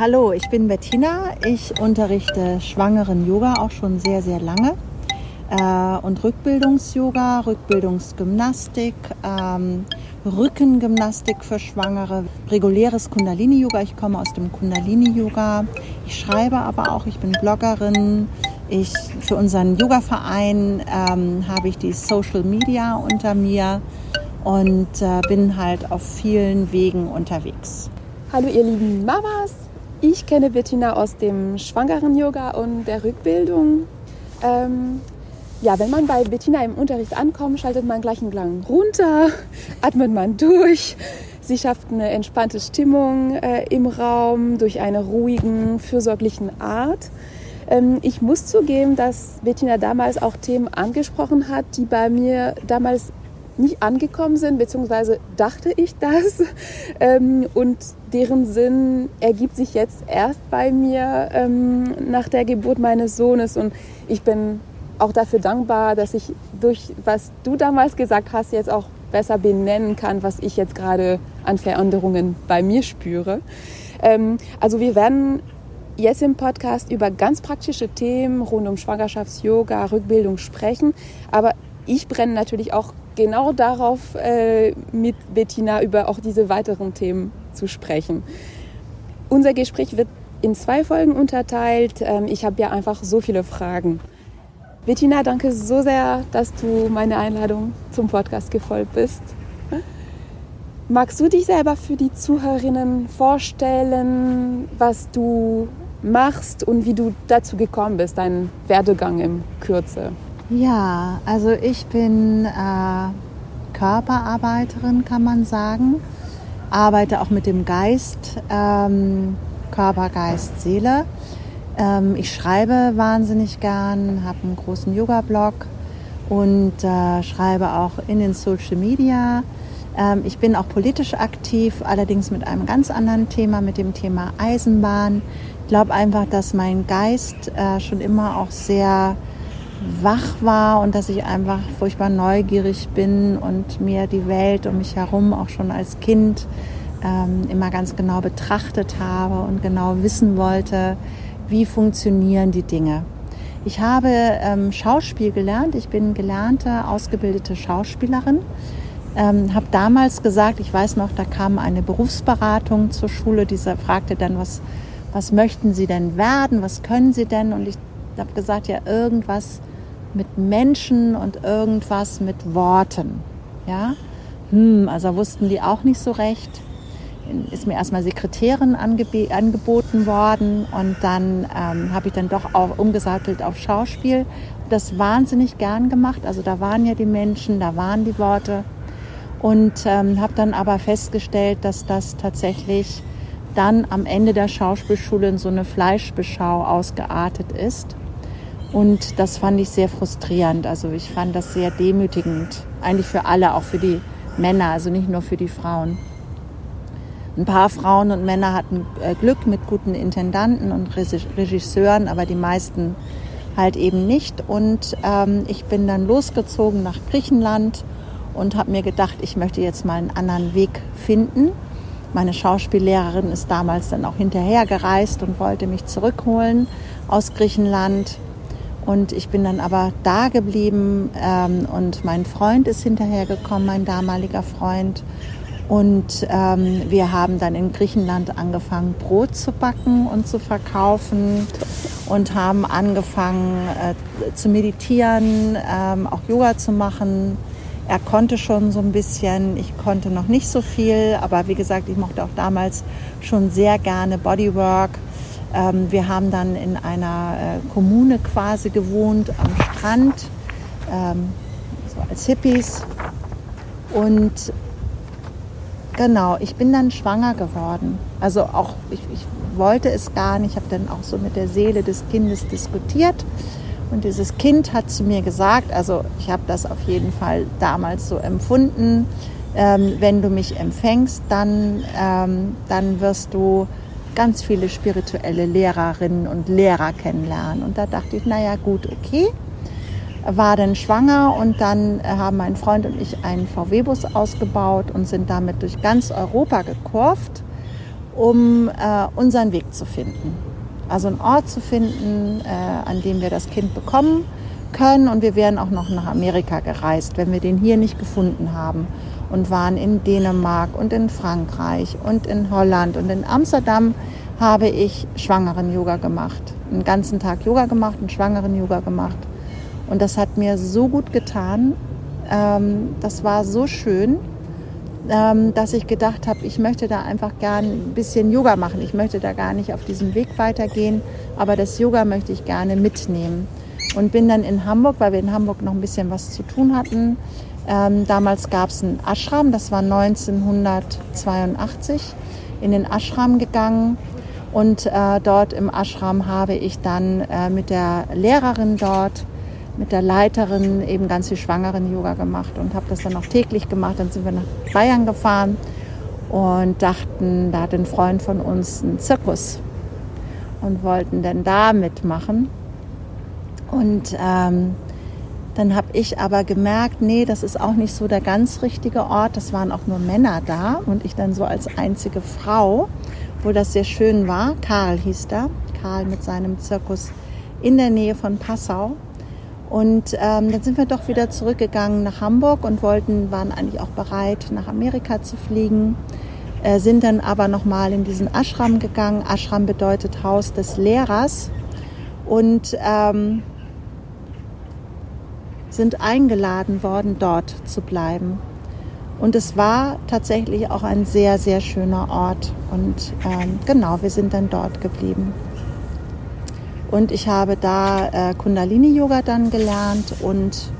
Hallo, ich bin Bettina. Ich unterrichte schwangeren Yoga auch schon sehr, sehr lange. Äh, und Rückbildungs-Yoga, Rückbildungsgymnastik, ähm, Rückengymnastik für Schwangere, reguläres Kundalini-Yoga. Ich komme aus dem Kundalini-Yoga. Ich schreibe aber auch, ich bin Bloggerin. Ich, für unseren Yoga-Verein ähm, habe ich die Social Media unter mir und äh, bin halt auf vielen Wegen unterwegs. Hallo ihr lieben Mamas, ich kenne Bettina aus dem Schwangeren-Yoga und der Rückbildung. Ähm, ja, wenn man bei Bettina im Unterricht ankommt, schaltet man gleich einen Klang runter, atmet man durch. Sie schafft eine entspannte Stimmung äh, im Raum durch eine ruhigen, fürsorglichen Art. Ähm, ich muss zugeben, dass Bettina damals auch Themen angesprochen hat, die bei mir damals nicht angekommen sind, beziehungsweise dachte ich das. Ähm, und deren Sinn ergibt sich jetzt erst bei mir ähm, nach der Geburt meines Sohnes. Und ich bin auch dafür dankbar, dass ich durch was du damals gesagt hast, jetzt auch besser benennen kann, was ich jetzt gerade an Veränderungen bei mir spüre. Ähm, also wir werden jetzt im Podcast über ganz praktische Themen rund um Schwangerschafts-Yoga, Rückbildung sprechen. Aber ich brenne natürlich auch genau darauf, äh, mit Bettina über auch diese weiteren Themen zu sprechen. Unser Gespräch wird in zwei Folgen unterteilt. Ähm, ich habe ja einfach so viele Fragen. Bettina, danke so sehr, dass du meine Einladung zum Podcast gefolgt bist. Magst du dich selber für die Zuhörerinnen vorstellen, was du machst und wie du dazu gekommen bist, deinen Werdegang im Kürze? Ja, also ich bin äh, Körperarbeiterin, kann man sagen. Arbeite auch mit dem Geist, ähm, Körper, Geist, Seele. Ähm, ich schreibe wahnsinnig gern, habe einen großen Yoga-Blog und äh, schreibe auch in den Social Media. Ähm, ich bin auch politisch aktiv, allerdings mit einem ganz anderen Thema, mit dem Thema Eisenbahn. Ich glaube einfach, dass mein Geist äh, schon immer auch sehr wach war und dass ich einfach furchtbar neugierig bin und mir die Welt um mich herum auch schon als Kind ähm, immer ganz genau betrachtet habe und genau wissen wollte, wie funktionieren die Dinge. Ich habe ähm, Schauspiel gelernt. Ich bin gelernte, ausgebildete Schauspielerin. Ähm, habe damals gesagt, ich weiß noch, da kam eine Berufsberatung zur Schule, die fragte dann, was, was möchten Sie denn werden, was können Sie denn? Und ich habe gesagt, ja, irgendwas mit Menschen und irgendwas mit Worten. Ja? Hm, also wussten die auch nicht so recht. Ist mir erstmal Sekretärin angeboten worden und dann ähm, habe ich dann doch auch umgesattelt auf Schauspiel. Das wahnsinnig gern gemacht. Also da waren ja die Menschen, da waren die Worte. Und ähm, habe dann aber festgestellt, dass das tatsächlich dann am Ende der Schauspielschule in so eine Fleischbeschau ausgeartet ist. Und das fand ich sehr frustrierend. Also ich fand das sehr demütigend. Eigentlich für alle, auch für die Männer, also nicht nur für die Frauen. Ein paar Frauen und Männer hatten äh, Glück mit guten Intendanten und Regisseuren, aber die meisten halt eben nicht. Und ähm, ich bin dann losgezogen nach Griechenland und habe mir gedacht, ich möchte jetzt mal einen anderen Weg finden. Meine Schauspiellehrerin ist damals dann auch hinterher gereist und wollte mich zurückholen aus Griechenland. Und ich bin dann aber da geblieben ähm, und mein Freund ist hinterhergekommen, mein damaliger Freund. Und ähm, wir haben dann in Griechenland angefangen, Brot zu backen und zu verkaufen und haben angefangen äh, zu meditieren, ähm, auch Yoga zu machen. Er konnte schon so ein bisschen, ich konnte noch nicht so viel, aber wie gesagt, ich mochte auch damals schon sehr gerne Bodywork ähm, wir haben dann in einer äh, Kommune quasi gewohnt am Strand, ähm, so als Hippies. Und genau, ich bin dann schwanger geworden. Also auch, ich, ich wollte es gar nicht. Ich habe dann auch so mit der Seele des Kindes diskutiert. Und dieses Kind hat zu mir gesagt, also ich habe das auf jeden Fall damals so empfunden, ähm, wenn du mich empfängst, dann, ähm, dann wirst du ganz viele spirituelle Lehrerinnen und Lehrer kennenlernen. Und da dachte ich, naja gut, okay. War dann schwanger und dann haben mein Freund und ich einen VW-Bus ausgebaut und sind damit durch ganz Europa gekurft um äh, unseren Weg zu finden. Also einen Ort zu finden, äh, an dem wir das Kind bekommen können. Und wir wären auch noch nach Amerika gereist, wenn wir den hier nicht gefunden haben. Und waren in Dänemark und in Frankreich und in Holland und in Amsterdam habe ich Schwangeren-Yoga gemacht. Einen ganzen Tag Yoga gemacht, einen Schwangeren-Yoga gemacht. Und das hat mir so gut getan. Ähm, das war so schön, ähm, dass ich gedacht habe, ich möchte da einfach gern ein bisschen Yoga machen. Ich möchte da gar nicht auf diesem Weg weitergehen, aber das Yoga möchte ich gerne mitnehmen. Und bin dann in Hamburg, weil wir in Hamburg noch ein bisschen was zu tun hatten. Ähm, damals gab es einen Ashram, das war 1982, in den Ashram gegangen. Und äh, dort im Ashram habe ich dann äh, mit der Lehrerin dort mit der Leiterin eben ganz viel Schwangeren-Yoga gemacht und habe das dann auch täglich gemacht. Dann sind wir nach Bayern gefahren und dachten, da hat ein Freund von uns einen Zirkus und wollten dann da mitmachen. Und ähm, dann habe ich aber gemerkt, nee, das ist auch nicht so der ganz richtige Ort. Das waren auch nur Männer da und ich dann so als einzige Frau, wo das sehr schön war. Karl hieß da, Karl mit seinem Zirkus in der Nähe von Passau. Und ähm, dann sind wir doch wieder zurückgegangen nach Hamburg und wollten, waren eigentlich auch bereit, nach Amerika zu fliegen. Äh, sind dann aber nochmal in diesen Ashram gegangen. Ashram bedeutet Haus des Lehrers. Und ähm, sind eingeladen worden, dort zu bleiben. Und es war tatsächlich auch ein sehr, sehr schöner Ort. Und ähm, genau, wir sind dann dort geblieben. Und ich habe da äh, Kundalini-Yoga dann gelernt und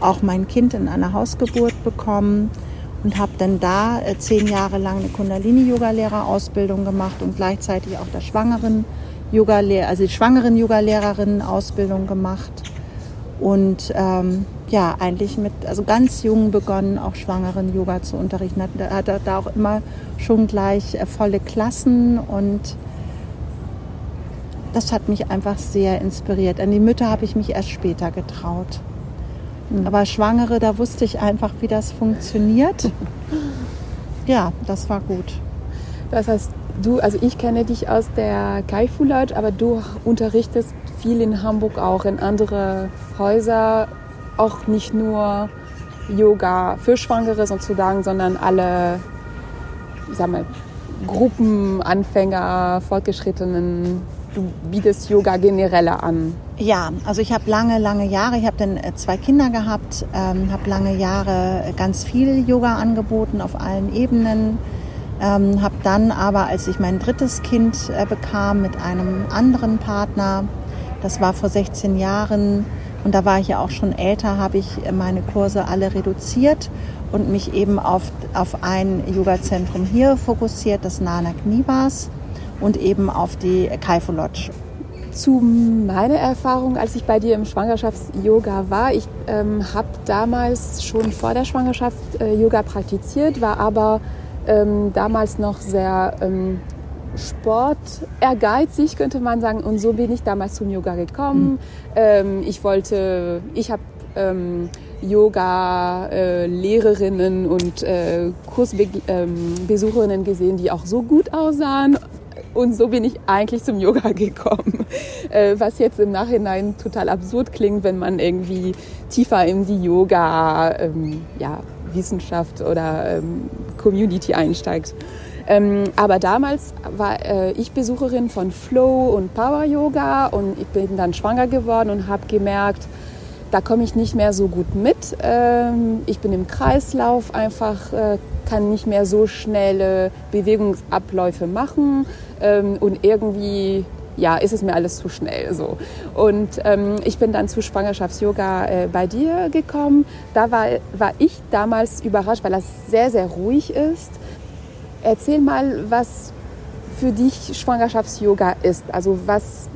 auch mein Kind in einer Hausgeburt bekommen und habe dann da äh, zehn Jahre lang eine Kundalini-Yoga-Lehrerausbildung gemacht und gleichzeitig auch der schwangeren Yoga also die schwangeren Yoga-Lehrerinnen-Ausbildung gemacht und ähm, ja eigentlich mit also ganz jung begonnen auch schwangeren Yoga zu unterrichten hat, hat da auch immer schon gleich äh, volle Klassen und das hat mich einfach sehr inspiriert. An die Mütter habe ich mich erst später getraut. Mhm. Aber Schwangere, da wusste ich einfach, wie das funktioniert. Ja, das war gut. Das heißt, du, also ich kenne dich aus der Kaifu-Lodge, aber du unterrichtest viel in Hamburg auch in andere Häuser, auch nicht nur Yoga für Schwangere sozusagen, sondern alle, ich sag Gruppen, Anfänger, Fortgeschrittenen du bietest Yoga generell an. Ja, also ich habe lange, lange Jahre, ich habe dann äh, zwei Kinder gehabt, ähm, habe lange Jahre ganz viel Yoga angeboten auf allen Ebenen. Ähm, habe dann aber, als ich mein drittes Kind äh, bekam mit einem anderen Partner, das war vor 16 Jahren und da war ich ja auch schon älter, habe ich meine Kurse alle reduziert und mich eben auf, auf ein Yoga-Zentrum hier fokussiert, das Nanak Nivas und eben auf die Kaifu Lodge. Zu meiner Erfahrung, als ich bei dir im Schwangerschafts-Yoga war, ich ähm, habe damals schon vor der Schwangerschaft äh, Yoga praktiziert, war aber ähm, damals noch sehr ähm, Sport ehrgeizig, könnte man sagen. Und so bin ich damals zum Yoga gekommen. Mhm. ich wollte, ich habe ähm, Yoga-Lehrerinnen äh, und äh, Kursbesucherinnen ähm, gesehen, die auch so gut aussahen und so bin ich eigentlich zum Yoga gekommen. Äh, was jetzt im Nachhinein total absurd klingt, wenn man irgendwie tiefer in die Yoga, ähm, ja, Wissenschaft oder ähm, Community einsteigt. Ähm, aber damals war äh, ich Besucherin von Flow und Power Yoga und ich bin dann schwanger geworden und habe gemerkt, da komme ich nicht mehr so gut mit. Ähm, ich bin im Kreislauf einfach, äh, kann nicht mehr so schnelle Bewegungsabläufe machen ähm, und irgendwie ja, ist es mir alles zu schnell so. Und ähm, ich bin dann zu Schwangerschafts-Yoga äh, bei dir gekommen. Da war, war ich damals überrascht, weil das sehr, sehr ruhig ist. Erzähl mal, was für dich Schwangerschafts-Yoga ist. Also was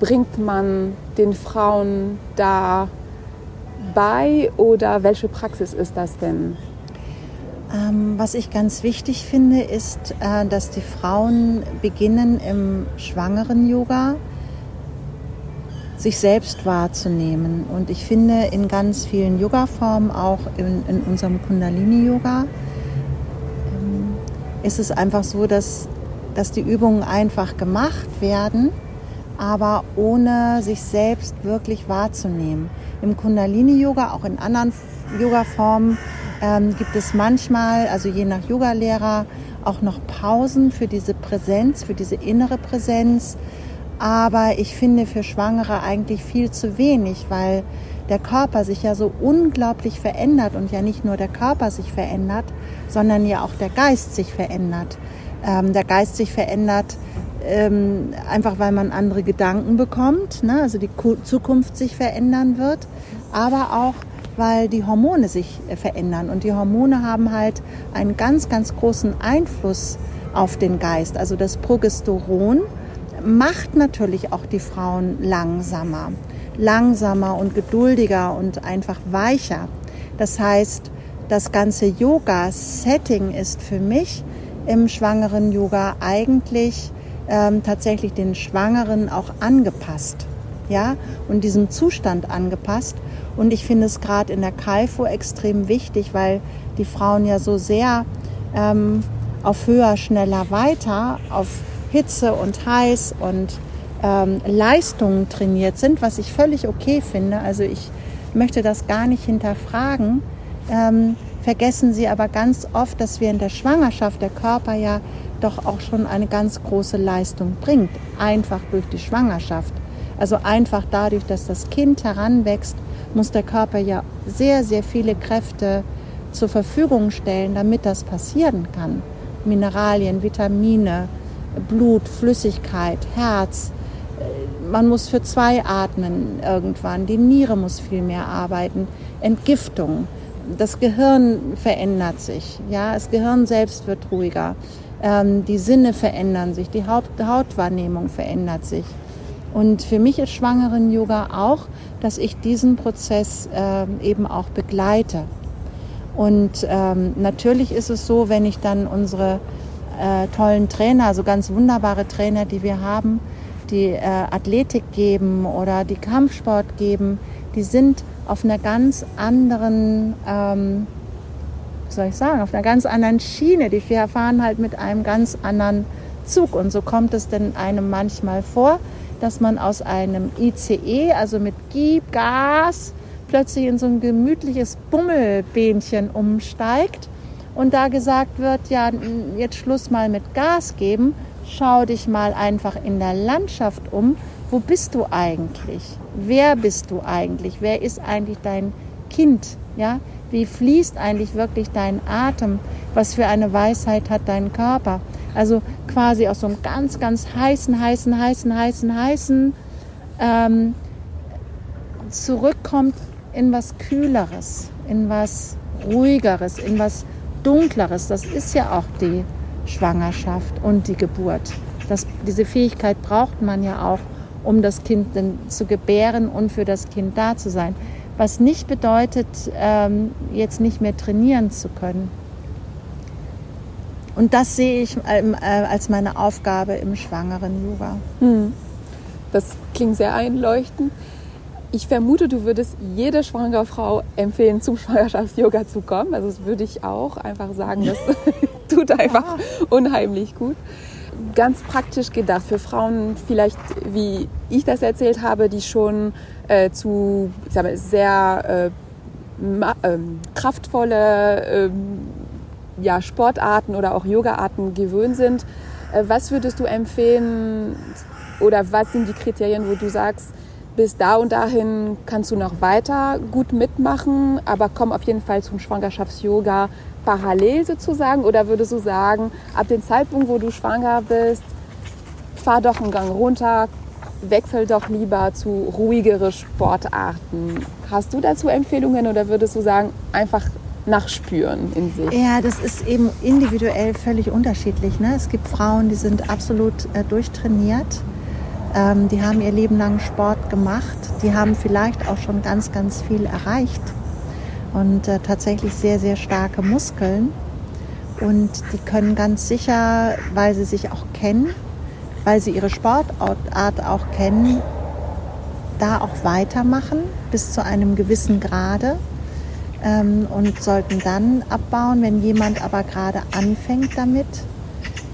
bringt man den Frauen da bei oder welche Praxis ist das denn? Ähm, was ich ganz wichtig finde, ist, äh, dass die Frauen beginnen im schwangeren Yoga sich selbst wahrzunehmen. Und ich finde in ganz vielen Yoga-Formen, auch in, in unserem Kundalini-Yoga, ist es einfach so, dass dass die Übungen einfach gemacht werden, aber ohne sich selbst wirklich wahrzunehmen. Im Kundalini-Yoga, auch in anderen Yoga-Formen, ähm, gibt es manchmal, also je nach Yogalehrer, auch noch Pausen für diese Präsenz, für diese innere Präsenz. Aber ich finde für Schwangere eigentlich viel zu wenig, weil der Körper sich ja so unglaublich verändert und ja nicht nur der Körper sich verändert, sondern ja auch der Geist sich verändert. Ähm, der Geist sich verändert ähm, einfach, weil man andere Gedanken bekommt, ne? also die Zukunft sich verändern wird, aber auch weil die Hormone sich äh, verändern. Und die Hormone haben halt einen ganz, ganz großen Einfluss auf den Geist. Also das Progesteron macht natürlich auch die Frauen langsamer. Langsamer und geduldiger und einfach weicher. Das heißt, das ganze Yoga-Setting ist für mich im schwangeren Yoga eigentlich ähm, tatsächlich den Schwangeren auch angepasst. Ja, und diesem Zustand angepasst. Und ich finde es gerade in der Kaifu extrem wichtig, weil die Frauen ja so sehr ähm, auf höher, schneller, weiter, auf Hitze und heiß und ähm, Leistungen trainiert sind, was ich völlig okay finde. Also ich möchte das gar nicht hinterfragen. Ähm, vergessen sie aber ganz oft, dass wir in der Schwangerschaft der Körper ja doch auch schon eine ganz große Leistung bringt, einfach durch die Schwangerschaft. Also einfach dadurch, dass das Kind heranwächst muss der Körper ja sehr, sehr viele Kräfte zur Verfügung stellen, damit das passieren kann. Mineralien, Vitamine, Blut, Flüssigkeit, Herz. Man muss für zwei atmen irgendwann. Die Niere muss viel mehr arbeiten. Entgiftung. Das Gehirn verändert sich. Ja, das Gehirn selbst wird ruhiger. Ähm, die Sinne verändern sich. Die Haut Hautwahrnehmung verändert sich. Und für mich ist Schwangeren-Yoga auch, dass ich diesen Prozess äh, eben auch begleite. Und ähm, natürlich ist es so, wenn ich dann unsere äh, tollen Trainer, so ganz wunderbare Trainer, die wir haben, die äh, Athletik geben oder die Kampfsport geben, die sind auf einer ganz anderen, ähm, wie soll ich sagen, auf einer ganz anderen Schiene. Die fahren halt mit einem ganz anderen Zug. Und so kommt es denn einem manchmal vor, dass man aus einem ICE, also mit Gib, Gas, plötzlich in so ein gemütliches Bummelbähnchen umsteigt und da gesagt wird, ja, jetzt Schluss mal mit Gas geben, schau dich mal einfach in der Landschaft um. Wo bist du eigentlich? Wer bist du eigentlich? Wer ist eigentlich dein Kind? Ja? Wie fließt eigentlich wirklich dein Atem? Was für eine Weisheit hat dein Körper? Also quasi aus so einem ganz, ganz heißen, heißen, heißen, heißen, heißen ähm, zurückkommt in was Kühleres, in was Ruhigeres, in was Dunkleres. Das ist ja auch die Schwangerschaft und die Geburt. Das, diese Fähigkeit braucht man ja auch, um das Kind zu gebären und für das Kind da zu sein. Was nicht bedeutet, ähm, jetzt nicht mehr trainieren zu können. Und das sehe ich ähm, äh, als meine Aufgabe im schwangeren Yoga. Hm. Das klingt sehr einleuchtend. Ich vermute, du würdest jede schwangere Frau empfehlen, zum Schwangerschafts-Yoga zu kommen. Also das würde ich auch einfach sagen, das tut einfach unheimlich gut. Ganz praktisch gedacht für Frauen, vielleicht wie ich das erzählt habe, die schon äh, zu ich sage, sehr äh, äh, kraftvolle ähm, ja, Sportarten oder auch Yogaarten gewöhnt sind. Äh, was würdest du empfehlen oder was sind die Kriterien, wo du sagst, bis da und dahin kannst du noch weiter gut mitmachen, aber komm auf jeden Fall zum Schwangerschafts-Yoga parallel sozusagen? Oder würdest du sagen, ab dem Zeitpunkt, wo du schwanger bist, fahr doch einen Gang runter, wechsel doch lieber zu ruhigere Sportarten. Hast du dazu Empfehlungen oder würdest du sagen, einfach nachspüren in sich? Ja, das ist eben individuell völlig unterschiedlich. Ne? Es gibt Frauen, die sind absolut äh, durchtrainiert. Ähm, die haben ihr Leben lang Sport gemacht. Die haben vielleicht auch schon ganz, ganz viel erreicht und äh, tatsächlich sehr, sehr starke Muskeln. Und die können ganz sicher, weil sie sich auch kennen, weil sie ihre Sportart auch kennen, da auch weitermachen bis zu einem gewissen Grade ähm, und sollten dann abbauen. Wenn jemand aber gerade anfängt damit,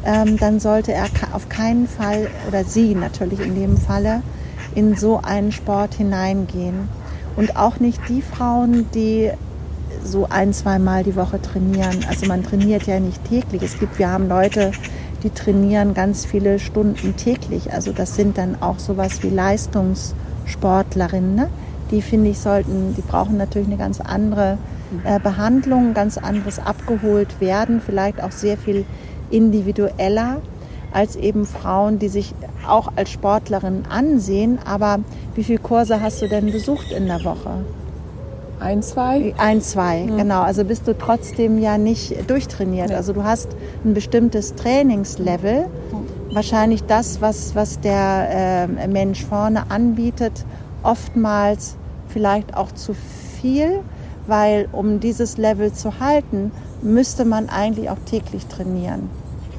ähm, dann sollte er auf keinen Fall, oder sie natürlich in dem Falle, in so einen Sport hineingehen. Und auch nicht die Frauen, die so ein, zwei Mal die Woche trainieren. Also man trainiert ja nicht täglich. Es gibt, wir haben Leute, die trainieren ganz viele Stunden täglich. Also das sind dann auch sowas wie Leistungssportlerinnen. Ne? Die finde ich sollten, die brauchen natürlich eine ganz andere äh, Behandlung, ganz anderes abgeholt werden, vielleicht auch sehr viel individueller als eben Frauen, die sich auch als Sportlerin ansehen. Aber wie viele Kurse hast du denn besucht in der Woche? Ein, zwei? Ein, zwei, ja. genau. Also bist du trotzdem ja nicht durchtrainiert. Ja. Also du hast ein bestimmtes Trainingslevel. Wahrscheinlich das, was, was der äh, Mensch vorne anbietet, oftmals vielleicht auch zu viel, weil um dieses Level zu halten, müsste man eigentlich auch täglich trainieren.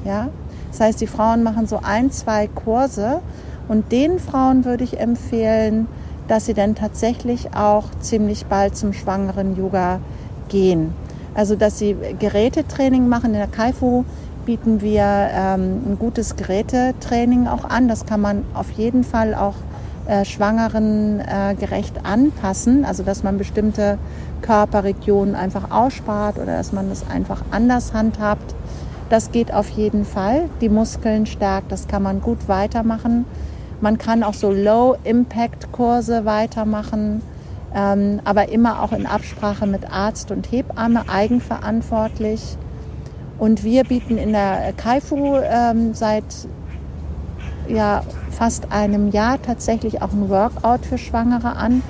Ja? Das heißt, die Frauen machen so ein, zwei Kurse und den Frauen würde ich empfehlen, dass sie dann tatsächlich auch ziemlich bald zum schwangeren Yoga gehen. Also dass sie Gerätetraining machen. In der Kaifu bieten wir ähm, ein gutes Gerätetraining auch an. Das kann man auf jeden Fall auch äh, Schwangeren äh, gerecht anpassen. Also dass man bestimmte Körperregionen einfach ausspart oder dass man das einfach anders handhabt. Das geht auf jeden Fall. Die Muskeln stärkt, das kann man gut weitermachen. Man kann auch so Low-Impact-Kurse weitermachen, ähm, aber immer auch in Absprache mit Arzt und Hebamme, eigenverantwortlich. Und wir bieten in der Kaifu ähm, seit ja, fast einem Jahr tatsächlich auch ein Workout für Schwangere an,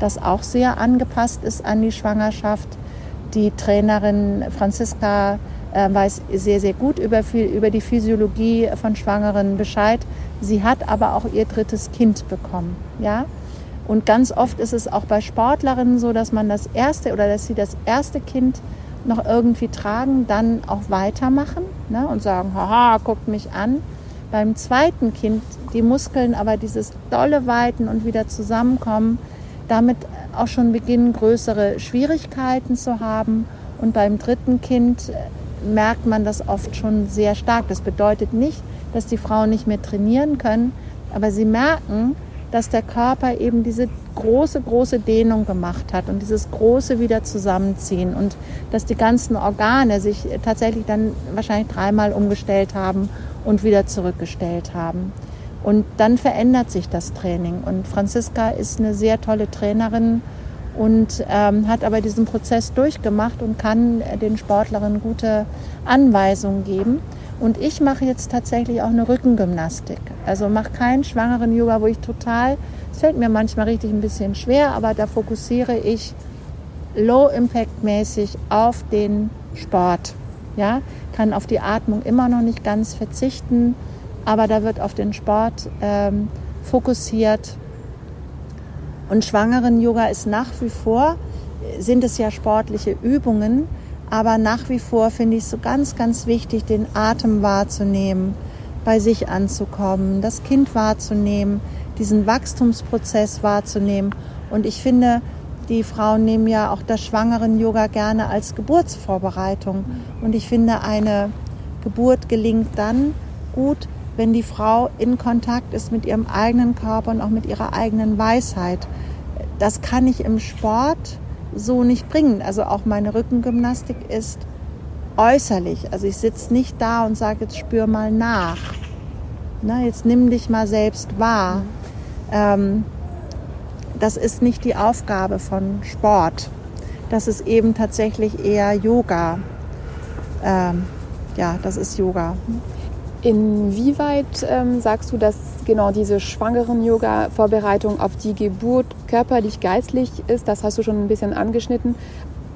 das auch sehr angepasst ist an die Schwangerschaft. Die Trainerin Franziska weiß sehr, sehr gut über, über die Physiologie von Schwangeren Bescheid. Sie hat aber auch ihr drittes Kind bekommen. Ja? Und ganz oft ist es auch bei Sportlerinnen so, dass man das erste oder dass sie das erste Kind noch irgendwie tragen, dann auch weitermachen ne? und sagen, haha, guckt mich an. Beim zweiten Kind die Muskeln aber dieses dolle Weiten und wieder zusammenkommen, damit auch schon beginnen, größere Schwierigkeiten zu haben. Und beim dritten Kind merkt man das oft schon sehr stark. Das bedeutet nicht, dass die Frauen nicht mehr trainieren können, aber sie merken, dass der Körper eben diese große, große Dehnung gemacht hat und dieses große wieder zusammenziehen und dass die ganzen Organe sich tatsächlich dann wahrscheinlich dreimal umgestellt haben und wieder zurückgestellt haben. Und dann verändert sich das Training. Und Franziska ist eine sehr tolle Trainerin und ähm, hat aber diesen Prozess durchgemacht und kann den Sportlerinnen gute Anweisungen geben. Und ich mache jetzt tatsächlich auch eine Rückengymnastik. Also mache keinen schwangeren Yoga, wo ich total, es fällt mir manchmal richtig ein bisschen schwer, aber da fokussiere ich low-impact-mäßig auf den Sport. Ja, kann auf die Atmung immer noch nicht ganz verzichten, aber da wird auf den Sport ähm, fokussiert und Schwangeren-Yoga ist nach wie vor, sind es ja sportliche Übungen, aber nach wie vor finde ich es so ganz, ganz wichtig, den Atem wahrzunehmen, bei sich anzukommen, das Kind wahrzunehmen, diesen Wachstumsprozess wahrzunehmen. Und ich finde, die Frauen nehmen ja auch das Schwangeren-Yoga gerne als Geburtsvorbereitung. Und ich finde, eine Geburt gelingt dann gut, wenn die Frau in Kontakt ist mit ihrem eigenen Körper und auch mit ihrer eigenen Weisheit. Das kann ich im Sport so nicht bringen. Also auch meine Rückengymnastik ist äußerlich. Also ich sitze nicht da und sage, jetzt spür mal nach. Na, jetzt nimm dich mal selbst wahr. Ähm, das ist nicht die Aufgabe von Sport. Das ist eben tatsächlich eher Yoga. Ähm, ja, das ist Yoga. Inwieweit ähm, sagst du, dass genau diese schwangeren Yoga-Vorbereitung auf die Geburt körperlich, geistlich ist? Das hast du schon ein bisschen angeschnitten.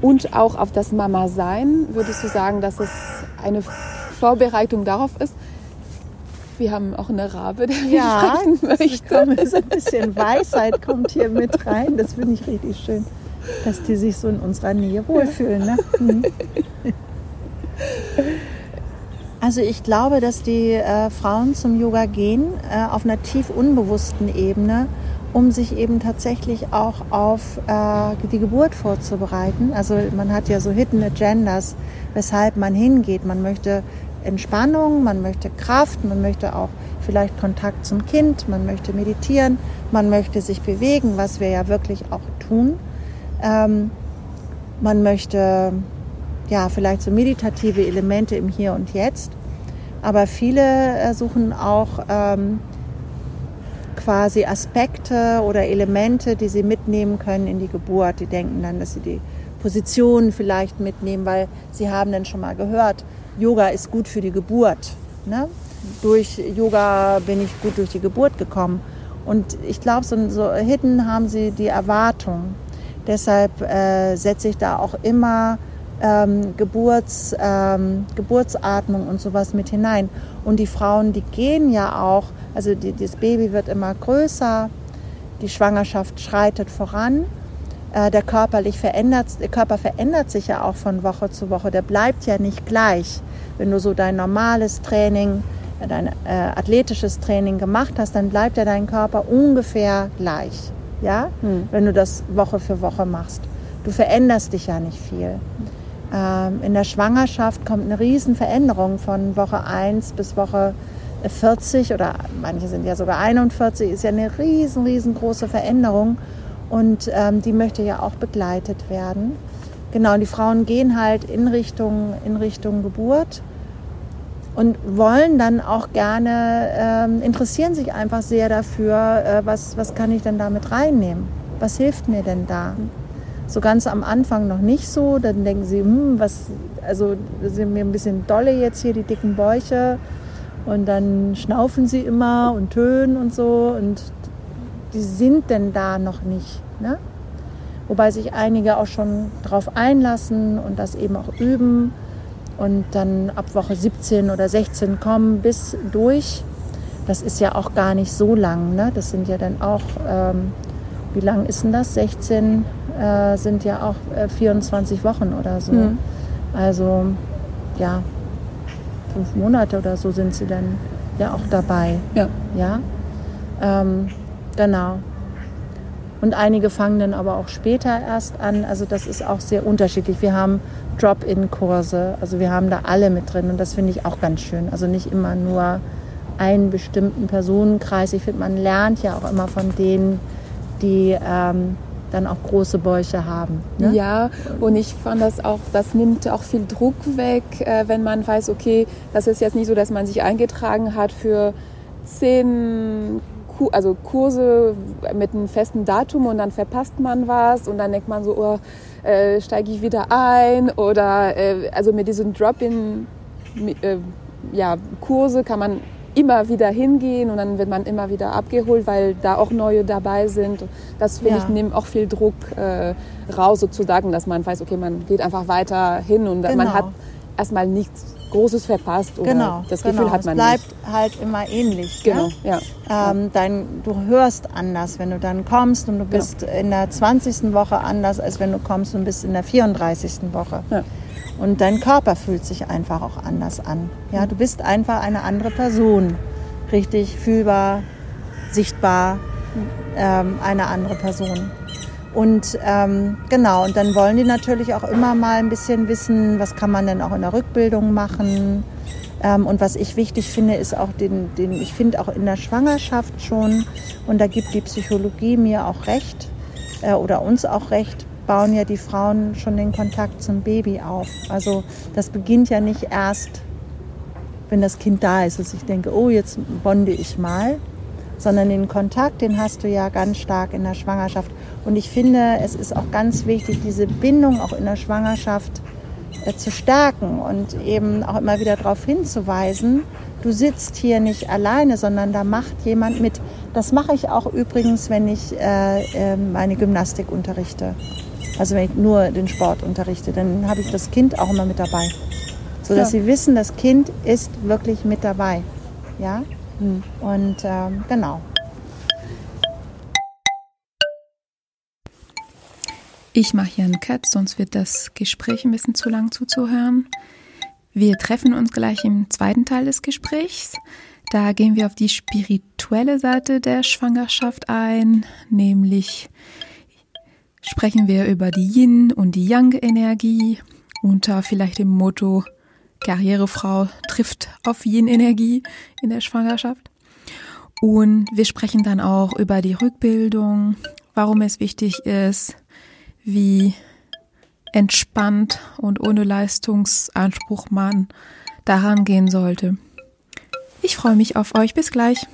Und auch auf das Mama-Sein. Würdest du sagen, dass es eine Vorbereitung darauf ist? Wir haben auch eine Rabe, der ja, sprechen möchte. so ein bisschen Weisheit kommt hier mit rein. Das finde ich richtig schön, dass die sich so in unserer Nähe wohlfühlen. Ne? Mhm. Also ich glaube, dass die äh, Frauen zum Yoga gehen äh, auf einer tief unbewussten Ebene, um sich eben tatsächlich auch auf äh, die Geburt vorzubereiten. Also man hat ja so Hidden Agendas, weshalb man hingeht. Man möchte Entspannung, man möchte Kraft, man möchte auch vielleicht Kontakt zum Kind, man möchte meditieren, man möchte sich bewegen, was wir ja wirklich auch tun. Ähm, man möchte ja vielleicht so meditative Elemente im Hier und Jetzt. Aber viele äh, suchen auch ähm, quasi Aspekte oder Elemente, die sie mitnehmen können in die Geburt. Die denken dann, dass sie die Position vielleicht mitnehmen, weil sie haben dann schon mal gehört, Yoga ist gut für die Geburt. Ne? Durch Yoga bin ich gut durch die Geburt gekommen. Und ich glaube, so, so hidden haben sie die Erwartung. Deshalb äh, setze ich da auch immer ähm, Geburts, ähm, Geburtsatmung und sowas mit hinein. Und die Frauen, die gehen ja auch, also die, das Baby wird immer größer, die Schwangerschaft schreitet voran. Äh, der, körperlich verändert, der Körper verändert sich ja auch von Woche zu Woche. Der bleibt ja nicht gleich. Wenn du so dein normales Training, äh, dein äh, athletisches Training gemacht hast, dann bleibt ja dein Körper ungefähr gleich. Ja? Hm. Wenn du das Woche für Woche machst. Du veränderst dich ja nicht viel. Ähm, in der Schwangerschaft kommt eine Riesenveränderung von Woche 1 bis Woche 40 oder manche sind ja sogar 41, ist ja eine riesen, riesengroße Veränderung und ähm, die möchte ja auch begleitet werden. Genau, die Frauen gehen halt in Richtung, in Richtung Geburt und wollen dann auch gerne, ähm, interessieren sich einfach sehr dafür, äh, was, was kann ich denn damit reinnehmen? Was hilft mir denn da? So ganz am Anfang noch nicht so. Dann denken sie, hm, was, also sind mir ein bisschen dolle jetzt hier die dicken Bäuche. Und dann schnaufen sie immer und tönen und so. Und die sind denn da noch nicht. Ne? Wobei sich einige auch schon darauf einlassen und das eben auch üben und dann ab Woche 17 oder 16 kommen bis durch. Das ist ja auch gar nicht so lang. Ne? Das sind ja dann auch, ähm, wie lang ist denn das? 16 äh, sind ja auch äh, 24 Wochen oder so. Mhm. Also ja, fünf Monate oder so sind sie dann ja auch dabei. Ja. Ja. Ähm, genau. Und einige fangen dann aber auch später erst an. Also das ist auch sehr unterschiedlich. Wir haben Drop-in-Kurse, also wir haben da alle mit drin und das finde ich auch ganz schön. Also nicht immer nur einen bestimmten Personenkreis. Ich finde, man lernt ja auch immer von denen, die ähm, dann auch große Bäuche haben. Ne? Ja, und ich fand das auch, das nimmt auch viel Druck weg, äh, wenn man weiß, okay, das ist jetzt nicht so, dass man sich eingetragen hat für zehn also Kurse mit einem festen Datum und dann verpasst man was und dann denkt man so, oh, äh, steige ich wieder ein oder äh, also mit diesen Drop-in äh, ja, Kurse kann man immer wieder hingehen und dann wird man immer wieder abgeholt, weil da auch neue dabei sind. Das finde ja. ich nimmt auch viel Druck äh, raus, sozusagen, dass man weiß, okay, man geht einfach weiter hin und genau. man hat erstmal nichts Großes verpasst. Oder genau. Das genau. Gefühl hat man es bleibt nicht. halt immer ähnlich. Genau, ne? ja. Ähm, dein, du hörst anders, wenn du dann kommst und du genau. bist genau. in der 20. Woche anders, als wenn du kommst und bist in der 34. Woche. Ja. Und dein Körper fühlt sich einfach auch anders an. Ja, du bist einfach eine andere Person. Richtig fühlbar, sichtbar, ähm, eine andere Person. Und ähm, genau, und dann wollen die natürlich auch immer mal ein bisschen wissen, was kann man denn auch in der Rückbildung machen. Ähm, und was ich wichtig finde, ist auch den, den ich finde auch in der Schwangerschaft schon, und da gibt die Psychologie mir auch recht äh, oder uns auch recht, bauen ja die Frauen schon den Kontakt zum Baby auf. Also das beginnt ja nicht erst, wenn das Kind da ist, dass ich denke, oh, jetzt bonde ich mal, sondern den Kontakt, den hast du ja ganz stark in der Schwangerschaft. Und ich finde, es ist auch ganz wichtig, diese Bindung auch in der Schwangerschaft äh, zu stärken und eben auch immer wieder darauf hinzuweisen, du sitzt hier nicht alleine, sondern da macht jemand mit. Das mache ich auch übrigens, wenn ich äh, äh, meine Gymnastik unterrichte. Also wenn ich nur den Sport unterrichte, dann habe ich das Kind auch immer mit dabei. So dass ja. sie wissen, das Kind ist wirklich mit dabei. Ja? Hm. Und ähm, genau. Ich mache hier einen Cut, sonst wird das Gespräch ein bisschen zu lang zuzuhören. Wir treffen uns gleich im zweiten Teil des Gesprächs. Da gehen wir auf die spirituelle Seite der Schwangerschaft ein, nämlich sprechen wir über die Yin- und die Yang-Energie unter vielleicht dem Motto Karrierefrau trifft auf Yin-Energie in der Schwangerschaft. Und wir sprechen dann auch über die Rückbildung, warum es wichtig ist, wie entspannt und ohne Leistungsanspruch man daran gehen sollte. Ich freue mich auf euch. Bis gleich.